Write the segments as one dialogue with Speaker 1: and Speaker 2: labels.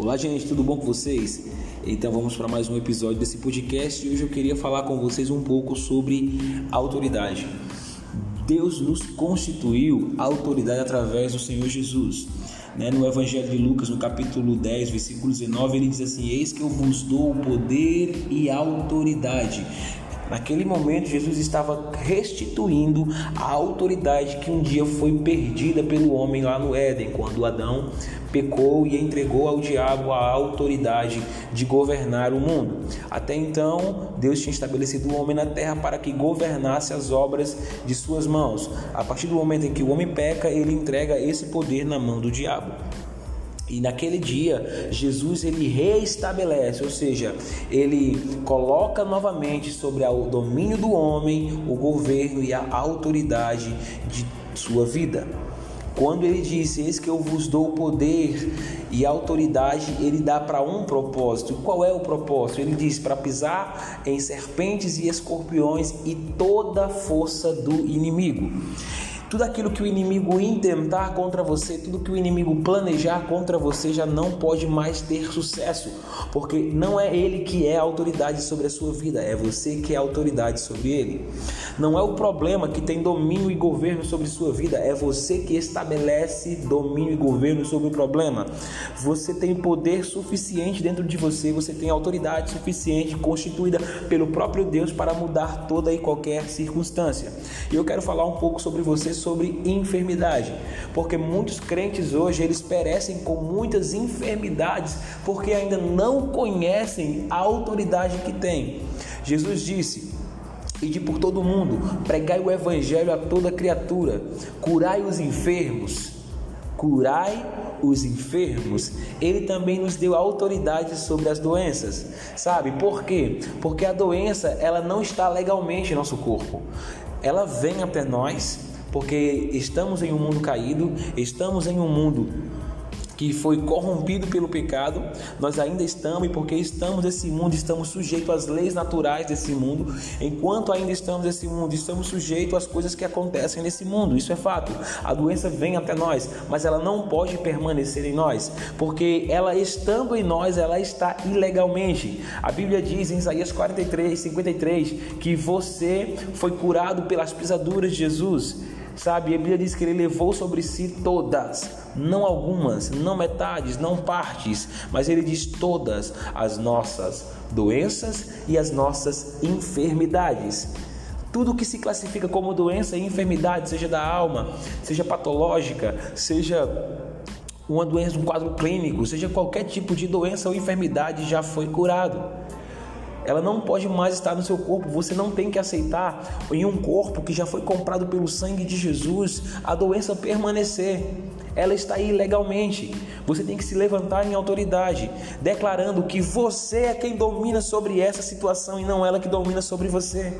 Speaker 1: Olá, gente, tudo bom com vocês? Então vamos para mais um episódio desse podcast e hoje eu queria falar com vocês um pouco sobre autoridade. Deus nos constituiu autoridade através do Senhor Jesus. Né? No Evangelho de Lucas, no capítulo 10, versículo 19, ele diz assim: Eis que eu vos dou o poder e autoridade Naquele momento, Jesus estava restituindo a autoridade que um dia foi perdida pelo homem lá no Éden, quando Adão pecou e entregou ao diabo a autoridade de governar o mundo. Até então, Deus tinha estabelecido o homem na terra para que governasse as obras de suas mãos. A partir do momento em que o homem peca, ele entrega esse poder na mão do diabo. E naquele dia, Jesus ele reestabelece, ou seja, ele coloca novamente sobre o domínio do homem o governo e a autoridade de sua vida. Quando ele disse: Eis que eu vos dou poder e autoridade, ele dá para um propósito. Qual é o propósito? Ele diz: para pisar em serpentes e escorpiões e toda força do inimigo. Tudo aquilo que o inimigo intentar contra você, tudo que o inimigo planejar contra você já não pode mais ter sucesso, porque não é ele que é a autoridade sobre a sua vida, é você que é a autoridade sobre ele. Não é o problema que tem domínio e governo sobre sua vida, é você que estabelece domínio e governo sobre o problema. Você tem poder suficiente dentro de você, você tem autoridade suficiente constituída pelo próprio Deus para mudar toda e qualquer circunstância. E eu quero falar um pouco sobre você sobre enfermidade, porque muitos crentes hoje eles perecem com muitas enfermidades porque ainda não conhecem a autoridade que têm. Jesus disse: Ide por todo mundo, pregai o evangelho a toda criatura, curai os enfermos, curai os enfermos, ele também nos deu autoridade sobre as doenças. Sabe por quê? Porque a doença, ela não está legalmente em nosso corpo. Ela vem até nós, porque estamos em um mundo caído, estamos em um mundo que foi corrompido pelo pecado, nós ainda estamos, e porque estamos nesse mundo, estamos sujeitos às leis naturais desse mundo. Enquanto ainda estamos nesse mundo, estamos sujeitos às coisas que acontecem nesse mundo. Isso é fato. A doença vem até nós, mas ela não pode permanecer em nós, porque ela estando em nós, ela está ilegalmente. A Bíblia diz em Isaías 43, 53 que você foi curado pelas pisaduras de Jesus. Sabe, a Bíblia diz que ele levou sobre si todas, não algumas, não metades, não partes, mas ele diz todas as nossas doenças e as nossas enfermidades. Tudo que se classifica como doença e enfermidade, seja da alma, seja patológica, seja uma doença, um quadro clínico, seja qualquer tipo de doença ou enfermidade, já foi curado ela não pode mais estar no seu corpo. Você não tem que aceitar em um corpo que já foi comprado pelo sangue de Jesus a doença permanecer. Ela está aí legalmente. Você tem que se levantar em autoridade, declarando que você é quem domina sobre essa situação e não ela que domina sobre você.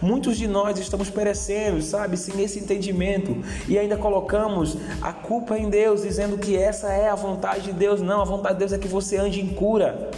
Speaker 1: Muitos de nós estamos perecendo, sabe, sem esse entendimento e ainda colocamos a culpa em Deus, dizendo que essa é a vontade de Deus. Não, a vontade de Deus é que você ande em cura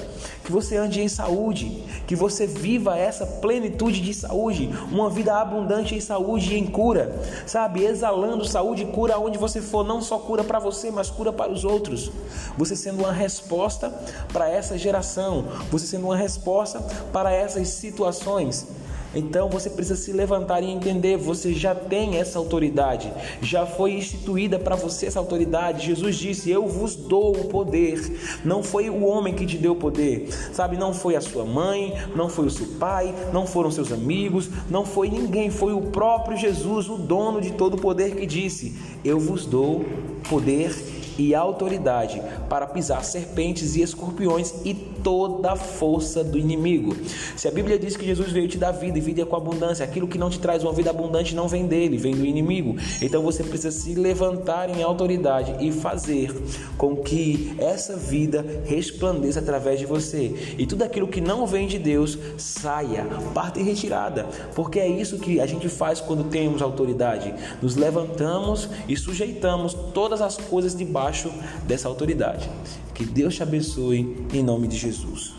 Speaker 1: que você ande em saúde, que você viva essa plenitude de saúde, uma vida abundante em saúde e em cura, sabe? Exalando saúde e cura onde você for, não só cura para você, mas cura para os outros. Você sendo uma resposta para essa geração, você sendo uma resposta para essas situações. Então você precisa se levantar e entender: você já tem essa autoridade, já foi instituída para você essa autoridade. Jesus disse: Eu vos dou o poder. Não foi o homem que te deu o poder, sabe? Não foi a sua mãe, não foi o seu pai, não foram seus amigos, não foi ninguém, foi o próprio Jesus, o dono de todo o poder, que disse: Eu vos dou poder e autoridade para pisar serpentes e escorpiões e toda a força do inimigo. Se a Bíblia diz que Jesus veio te dar vida e vida com abundância, aquilo que não te traz uma vida abundante não vem dele, vem do inimigo. Então você precisa se levantar em autoridade e fazer com que essa vida resplandeça através de você. E tudo aquilo que não vem de Deus saia, parte retirada, porque é isso que a gente faz quando temos autoridade. Nos levantamos e sujeitamos todas as coisas debaixo dessa autoridade. Que Deus te abençoe em nome de Jesus.